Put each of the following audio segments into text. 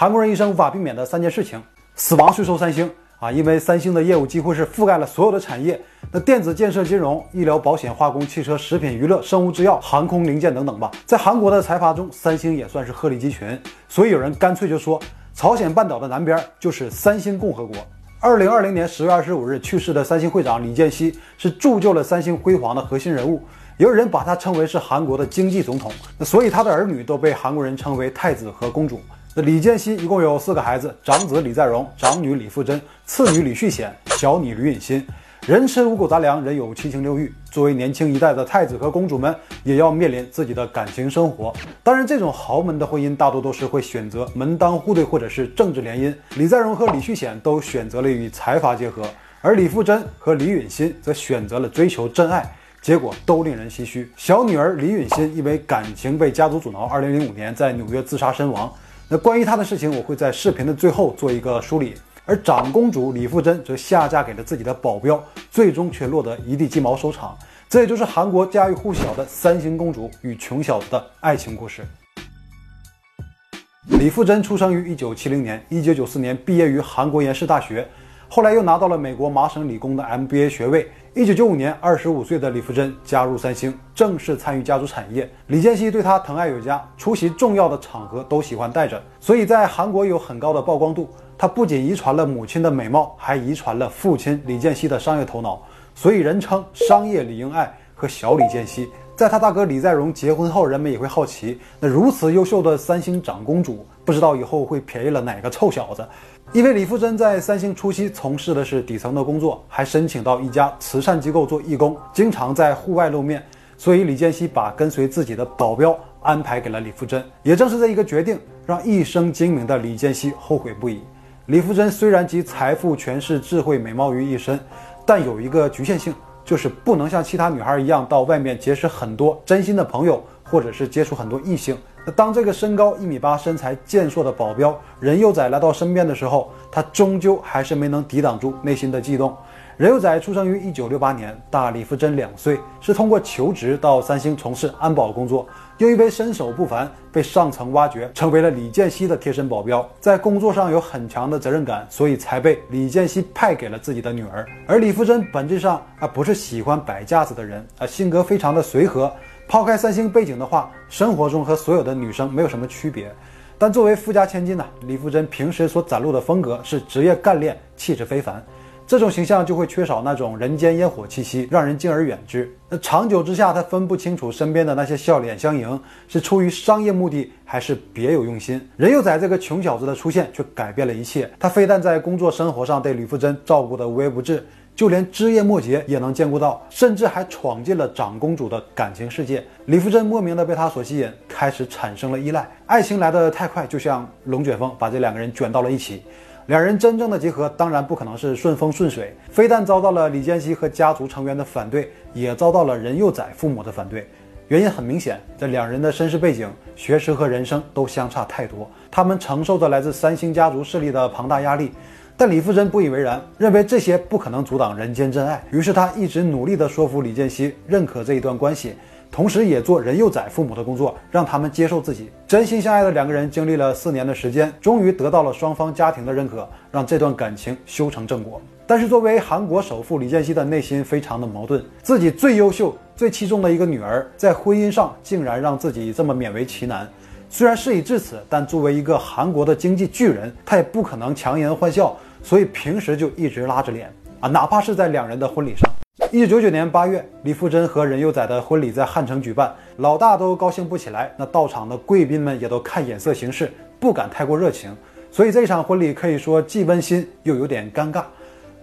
韩国人一生无法避免的三件事情：死亡税收三星啊，因为三星的业务几乎是覆盖了所有的产业，那电子、建设、金融、医疗保险、化工、汽车、食品、娱乐、生物制药、航空零件等等吧。在韩国的财阀中，三星也算是鹤立鸡群，所以有人干脆就说，朝鲜半岛的南边就是三星共和国。二零二零年十月二十五日去世的三星会长李健熙是铸就了三星辉煌的核心人物，也有人把他称为是韩国的经济总统。那所以他的儿女都被韩国人称为太子和公主。那李建熙一共有四个孩子，长子李在镕，长女李富珍，次女李旭显，小女吕允欣。人吃五谷杂粮，人有七情六欲。作为年轻一代的太子和公主们，也要面临自己的感情生活。当然，这种豪门的婚姻大多都是会选择门当户对或者是政治联姻。李在镕和李旭显都选择了与财阀结合，而李富珍和李允欣则选择了追求真爱，结果都令人唏嘘。小女儿李允欣因为感情被家族阻挠，二零零五年在纽约自杀身亡。那关于她的事情，我会在视频的最后做一个梳理。而长公主李富珍则下嫁给了自己的保镖，最终却落得一地鸡毛收场。这也就是韩国家喻户晓的三星公主与穷小子的爱情故事。李富珍出生于一九七零年，一九九四年毕业于韩国延世大学，后来又拿到了美国麻省理工的 MBA 学位。一九九五年，二十五岁的李富珍加入三星，正式参与家族产业。李健熙对她疼爱有加，出席重要的场合都喜欢带着，所以在韩国有很高的曝光度。他不仅遗传了母亲的美貌，还遗传了父亲李健熙的商业头脑，所以人称“商业李英爱”和“小李健熙”。在他大哥李在镕结婚后，人们也会好奇，那如此优秀的三星长公主，不知道以后会便宜了哪个臭小子？因为李富珍在三星初期从事的是底层的工作，还申请到一家慈善机构做义工，经常在户外露面，所以李健熙把跟随自己的保镖安排给了李富珍。也正是这一个决定，让一生精明的李健熙后悔不已。李富珍虽然集财富、权势、智慧、美貌于一身，但有一个局限性，就是不能像其他女孩一样到外面结识很多真心的朋友，或者是接触很多异性。那当这个身高一米八、身材健硕的保镖任佑仔来到身边的时候，他终究还是没能抵挡住内心的悸动。任佑仔出生于一九六八年，大李富珍两岁，是通过求职到三星从事安保工作。又因为身手不凡，被上层挖掘，成为了李健熙的贴身保镖，在工作上有很强的责任感，所以才被李健熙派给了自己的女儿。而李富珍本质上啊不是喜欢摆架子的人啊，性格非常的随和。抛开三星背景的话，生活中和所有的女生没有什么区别。但作为富家千金呢，李富珍平时所展露的风格是职业干练，气质非凡。这种形象就会缺少那种人间烟火气息，让人敬而远之。那长久之下，他分不清楚身边的那些笑脸相迎是出于商业目的，还是别有用心。任佑仔这个穷小子的出现却改变了一切。他非但在工作生活上对李富珍照顾得无微不至，就连枝叶末节也能兼顾到，甚至还闯进了长公主的感情世界。李富珍莫名的被他所吸引，开始产生了依赖。爱情来得太快，就像龙卷风，把这两个人卷到了一起。两人真正的结合当然不可能是顺风顺水，非但遭到了李健熙和家族成员的反对，也遭到了任佑仔父母的反对。原因很明显，这两人的身世背景、学识和人生都相差太多，他们承受着来自三星家族势力的庞大压力。但李富珍不以为然，认为这些不可能阻挡人间真爱，于是他一直努力地说服李健熙认可这一段关系。同时，也做人幼崽父母的工作，让他们接受自己。真心相爱的两个人经历了四年的时间，终于得到了双方家庭的认可，让这段感情修成正果。但是，作为韩国首富李健熙的内心非常的矛盾，自己最优秀、最器重的一个女儿，在婚姻上竟然让自己这么勉为其难。虽然事已至此，但作为一个韩国的经济巨人，他也不可能强颜欢笑，所以平时就一直拉着脸啊，哪怕是在两人的婚礼上。一九九九年八月，李富珍和任佑宰的婚礼在汉城举办，老大都高兴不起来，那到场的贵宾们也都看眼色行事，不敢太过热情，所以这场婚礼可以说既温馨又有点尴尬。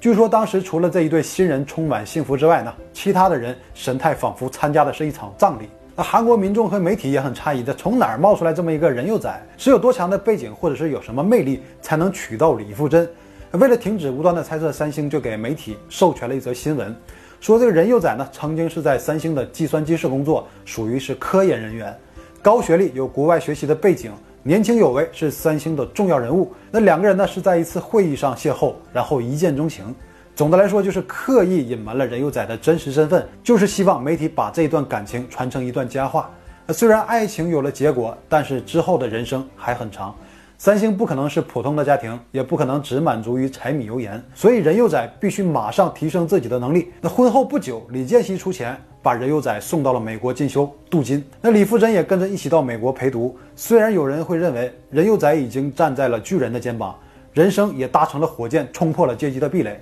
据说当时除了这一对新人充满幸福之外呢，其他的人神态仿佛参加的是一场葬礼。那韩国民众和媒体也很诧异的，从哪儿冒出来这么一个任佑仔？是有多强的背景，或者是有什么魅力才能娶到李富珍？为了停止无端的猜测，三星就给媒体授权了一则新闻。说这个任佑仔呢，曾经是在三星的计算机室工作，属于是科研人员，高学历，有国外学习的背景，年轻有为，是三星的重要人物。那两个人呢，是在一次会议上邂逅，然后一见钟情。总的来说，就是刻意隐瞒了任佑仔的真实身份，就是希望媒体把这一段感情传成一段佳话。虽然爱情有了结果，但是之后的人生还很长。三星不可能是普通的家庭，也不可能只满足于柴米油盐，所以任幼宰必须马上提升自己的能力。那婚后不久，李健熙出钱把任幼宰送到了美国进修镀金，那李富真也跟着一起到美国陪读。虽然有人会认为任幼宰已经站在了巨人的肩膀，人生也搭乘了火箭冲破了阶级的壁垒。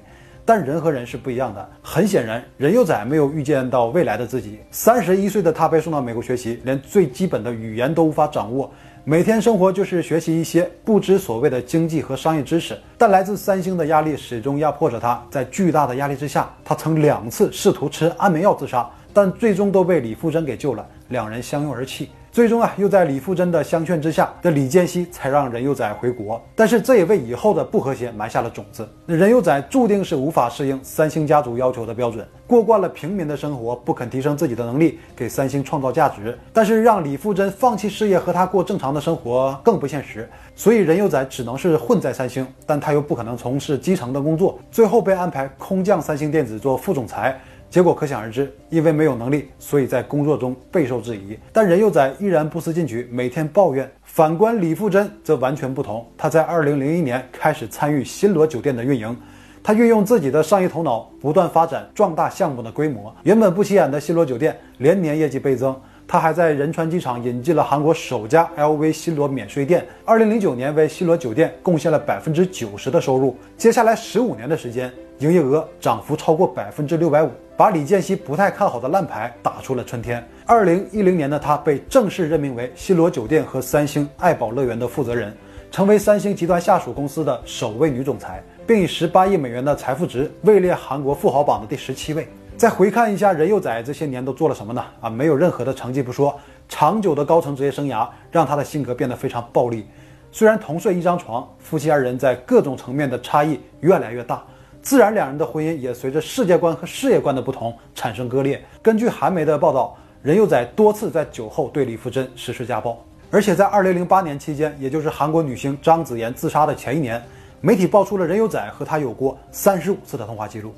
但人和人是不一样的。很显然，任幼宰没有预见到未来的自己。三十一岁的他被送到美国学习，连最基本的语言都无法掌握，每天生活就是学习一些不知所谓的经济和商业知识。但来自三星的压力始终压迫着他，在巨大的压力之下，他曾两次试图吃安眠药自杀，但最终都被李富真给救了，两人相拥而泣。最终啊，又在李富真的相劝之下，这李健熙才让任幼宰回国。但是这也为以后的不和谐埋下了种子。那任幼宰注定是无法适应三星家族要求的标准，过惯了平民的生活，不肯提升自己的能力，给三星创造价值。但是让李富真放弃事业和他过正常的生活更不现实，所以任幼宰只能是混在三星，但他又不可能从事基层的工作，最后被安排空降三星电子做副总裁。结果可想而知，因为没有能力，所以在工作中备受质疑。但任幼宰依然不思进取，每天抱怨。反观李富真则完全不同，他在2001年开始参与新罗酒店的运营，他运用自己的商业头脑，不断发展壮大项目的规模。原本不起眼的新罗酒店连年业绩倍增，他还在仁川机场引进了韩国首家 LV 新罗免税店，2009年为新罗酒店贡献了百分之九十的收入。接下来十五年的时间。营业额涨幅超过百分之六百五，把李健熙不太看好的烂牌打出了春天。二零一零年的他被正式任命为新罗酒店和三星爱宝乐园的负责人，成为三星集团下属公司的首位女总裁，并以十八亿美元的财富值位列韩国富豪榜的第十七位。再回看一下任幼宰这些年都做了什么呢？啊，没有任何的成绩不说，长久的高层职业生涯让他的性格变得非常暴力。虽然同睡一张床，夫妻二人在各种层面的差异越来越大。自然，两人的婚姻也随着世界观和事业观的不同产生割裂。根据韩媒的报道，任佑宰多次在酒后对李富真实施家暴，而且在2008年期间，也就是韩国女星张子妍自杀的前一年，媒体爆出了任佑宰和她有过35次的通话记录。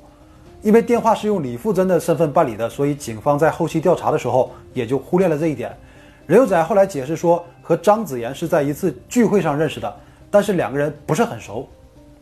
因为电话是用李富真的身份办理的，所以警方在后期调查的时候也就忽略了这一点。任佑宰后来解释说，和张子妍是在一次聚会上认识的，但是两个人不是很熟，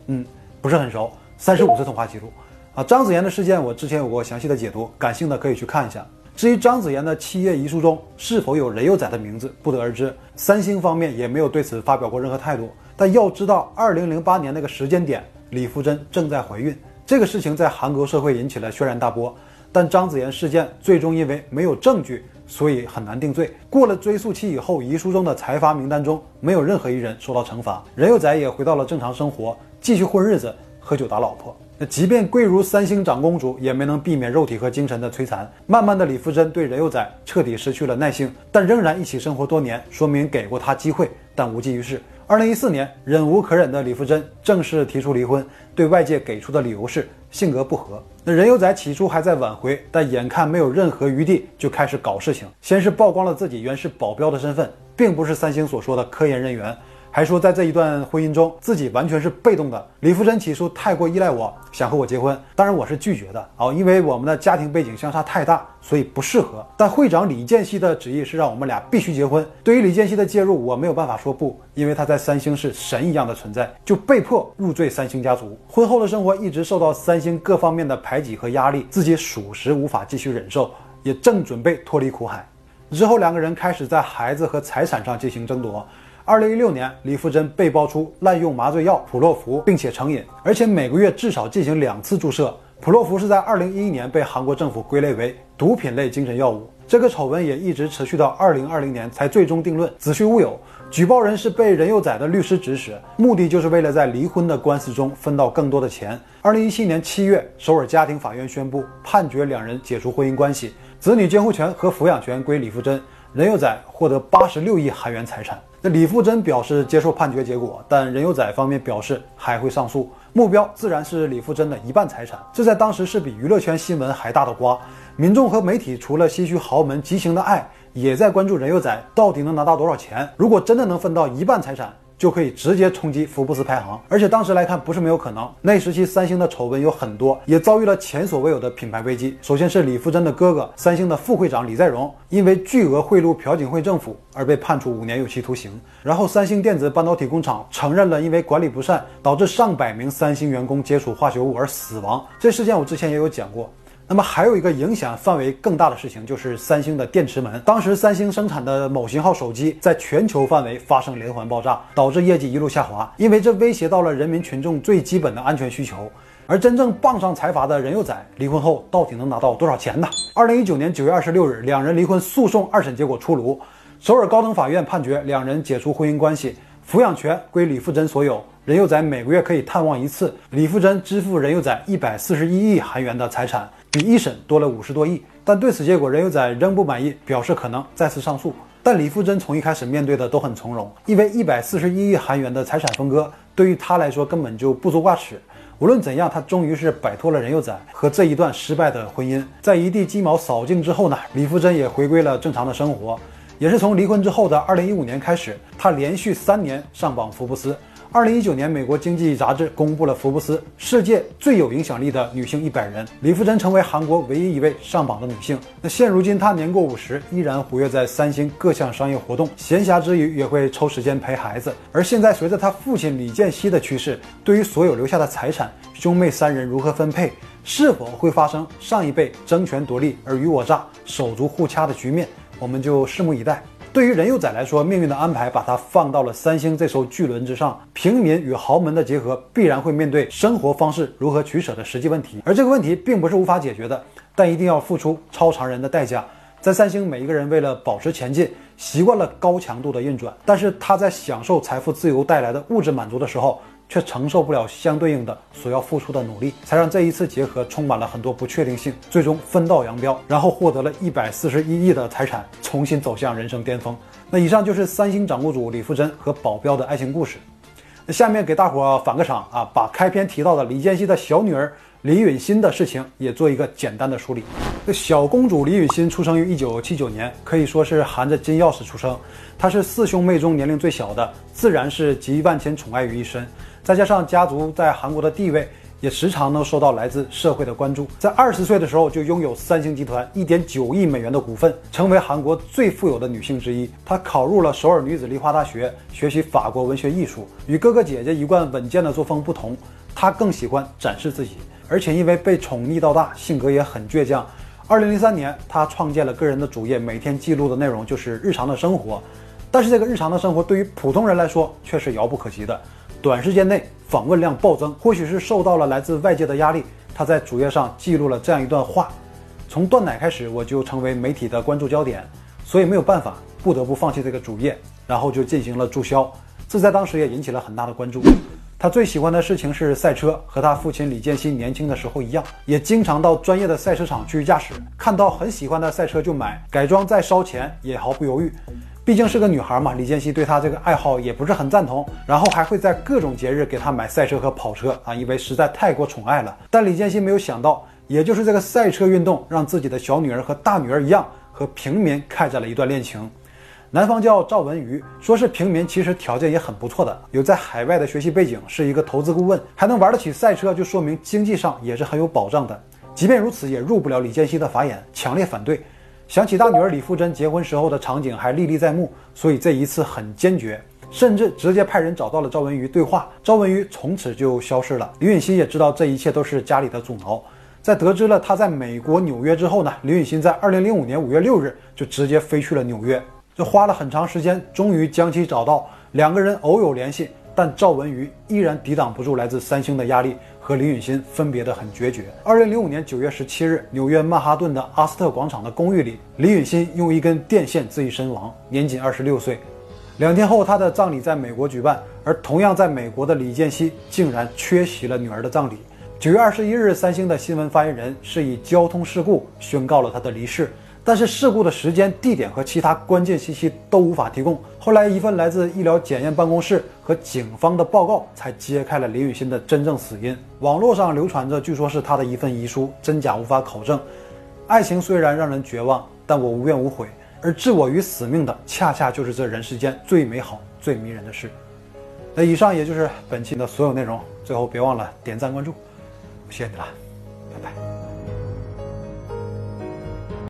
嗯，不是很熟。三十五次通话记录，啊，张子妍的事件我之前有过详细的解读，感兴趣的可以去看一下。至于张子妍的企业遗书中是否有任幼宰的名字，不得而知。三星方面也没有对此发表过任何态度。但要知道，二零零八年那个时间点，李富珍正在怀孕，这个事情在韩国社会引起了轩然大波。但张子妍事件最终因为没有证据，所以很难定罪。过了追诉期以后，遗书中的财阀名单中没有任何一人受到惩罚，任幼宰也回到了正常生活，继续混日子。喝酒打老婆，那即便贵如三星长公主，也没能避免肉体和精神的摧残。慢慢的，李富真对任幼宰彻底失去了耐性，但仍然一起生活多年，说明给过他机会，但无济于事。二零一四年，忍无可忍的李富真正式提出离婚，对外界给出的理由是性格不合。那任幼宰起初还在挽回，但眼看没有任何余地，就开始搞事情。先是曝光了自己原是保镖的身份，并不是三星所说的科研人员。还说在这一段婚姻中自己完全是被动的。李富真起诉太过依赖我，想和我结婚，当然我是拒绝的啊，因为我们的家庭背景相差太大，所以不适合。但会长李健熙的旨意是让我们俩必须结婚。对于李健熙的介入，我没有办法说不，因为他在三星是神一样的存在，就被迫入赘三星家族。婚后的生活一直受到三星各方面的排挤和压力，自己属实无法继续忍受，也正准备脱离苦海。之后两个人开始在孩子和财产上进行争夺。二零一六年，李富真被爆出滥用麻醉药普洛福，并且成瘾，而且每个月至少进行两次注射。普洛福是在二零一一年被韩国政府归类为毒品类精神药物。这个丑闻也一直持续到二零二零年才最终定论，子虚乌有。举报人是被任幼宰的律师指使，目的就是为了在离婚的官司中分到更多的钱。二零一七年七月，首尔家庭法院宣布判决两人解除婚姻关系，子女监护权和抚养权归李富真，任幼宰获得八十六亿韩元财产。李富真表示接受判决结果，但任幼宰方面表示还会上诉，目标自然是李富真的一半财产。这在当时是比娱乐圈新闻还大的瓜。民众和媒体除了唏嘘豪门畸形的爱，也在关注任幼宰到底能拿到多少钱。如果真的能分到一半财产，就可以直接冲击福布斯排行。而且当时来看不是没有可能，那时期三星的丑闻有很多，也遭遇了前所未有的品牌危机。首先是李富真的哥哥，三星的副会长李在镕，因为巨额贿赂朴槿惠政府而被判处五年有期徒刑。然后三星电子半导体工厂承认了因为管理不善导致上百名三星员工接触化学物而死亡，这事件我之前也有讲过。那么还有一个影响范围更大的事情，就是三星的电池门。当时三星生产的某型号手机在全球范围发生连环爆炸，导致业绩一路下滑，因为这威胁到了人民群众最基本的安全需求。而真正傍上财阀的任佑宰离婚后到底能拿到多少钱呢？二零一九年九月二十六日，两人离婚诉讼二审结果出炉，首尔高等法院判决两人解除婚姻关系，抚养权归李富真所有。任佑宰每个月可以探望一次，李富真支付任佑宰一百四十一亿韩元的财产。比一审多了五十多亿，但对此结果，任佑宰仍不满意，表示可能再次上诉。但李富真从一开始面对的都很从容，因为一百四十一亿韩元的财产分割对于他来说根本就不足挂齿。无论怎样，他终于是摆脱了任佑宰和这一段失败的婚姻。在一地鸡毛扫尽之后呢，李富真也回归了正常的生活。也是从离婚之后的二零一五年开始，他连续三年上榜福布斯。二零一九年，美国经济杂志公布了福布斯世界最有影响力的女性一百人，李富真成为韩国唯一一位上榜的女性。那现如今她年过五十，依然活跃在三星各项商业活动，闲暇之余也会抽时间陪孩子。而现在，随着她父亲李健熙的去世，对于所有留下的财产，兄妹三人如何分配，是否会发生上一辈争权夺利、尔虞我诈、手足互掐的局面，我们就拭目以待。对于任幼宰来说，命运的安排把他放到了三星这艘巨轮之上。平民与豪门的结合，必然会面对生活方式如何取舍的实际问题。而这个问题并不是无法解决的，但一定要付出超常人的代价。在三星，每一个人为了保持前进，习惯了高强度的运转，但是他在享受财富自由带来的物质满足的时候。却承受不了相对应的所要付出的努力，才让这一次结合充满了很多不确定性，最终分道扬镳，然后获得了一百四十一亿的财产，重新走向人生巅峰。那以上就是三星掌故主李富真和保镖的爱情故事。那下面给大伙返个场啊，把开篇提到的李健熙的小女儿李允欣的事情也做一个简单的梳理。这小公主李允欣出生于一九七九年，可以说是含着金钥匙出生。她是四兄妹中年龄最小的，自然是集万千宠爱于一身。再加上家族在韩国的地位，也时常能受到来自社会的关注。在二十岁的时候，就拥有三星集团一点九亿美元的股份，成为韩国最富有的女性之一。她考入了首尔女子梨花大学，学习法国文学艺术。与哥哥姐姐一贯稳健的作风不同，她更喜欢展示自己，而且因为被宠溺到大，性格也很倔强。二零零三年，他创建了个人的主页，每天记录的内容就是日常的生活。但是这个日常的生活对于普通人来说却是遥不可及的。短时间内访问量暴增，或许是受到了来自外界的压力。他在主页上记录了这样一段话：从断奶开始，我就成为媒体的关注焦点，所以没有办法，不得不放弃这个主页，然后就进行了注销。这在当时也引起了很大的关注。他最喜欢的事情是赛车，和他父亲李健熙年轻的时候一样，也经常到专业的赛车场去驾驶，看到很喜欢的赛车就买，改装再烧钱也毫不犹豫。毕竟是个女孩嘛，李健熙对她这个爱好也不是很赞同，然后还会在各种节日给她买赛车和跑车啊，因为实在太过宠爱了。但李健熙没有想到，也就是这个赛车运动，让自己的小女儿和大女儿一样，和平民开展了一段恋情。男方叫赵文瑜，说是平民，其实条件也很不错的，有在海外的学习背景，是一个投资顾问，还能玩得起赛车，就说明经济上也是很有保障的。即便如此，也入不了李健熙的法眼，强烈反对。想起大女儿李富真结婚时候的场景还历历在目，所以这一次很坚决，甚至直接派人找到了赵文瑜对话。赵文瑜从此就消失了。李允熙也知道这一切都是家里的阻挠。在得知了他在美国纽约之后呢，李允熙在二零零五年五月六日就直接飞去了纽约，这花了很长时间，终于将其找到。两个人偶有联系，但赵文瑜依然抵挡不住来自三星的压力。和李允欣分别的很决绝。二零零五年九月十七日，纽约曼哈顿的阿斯特广场的公寓里，李允欣用一根电线自缢身亡，年仅二十六岁。两天后，他的葬礼在美国举办，而同样在美国的李健熙竟然缺席了女儿的葬礼。九月二十一日，三星的新闻发言人是以交通事故宣告了他的离世。但是事故的时间、地点和其他关键信息都无法提供。后来，一份来自医疗检验办公室和警方的报告才揭开了李雨欣的真正死因。网络上流传着，据说是他的一份遗书，真假无法考证。爱情虽然让人绝望，但我无怨无悔。而置我于死命的，恰恰就是这人世间最美好、最迷人的事。那以上也就是本期的所有内容。最后别忘了点赞关注，谢谢你了。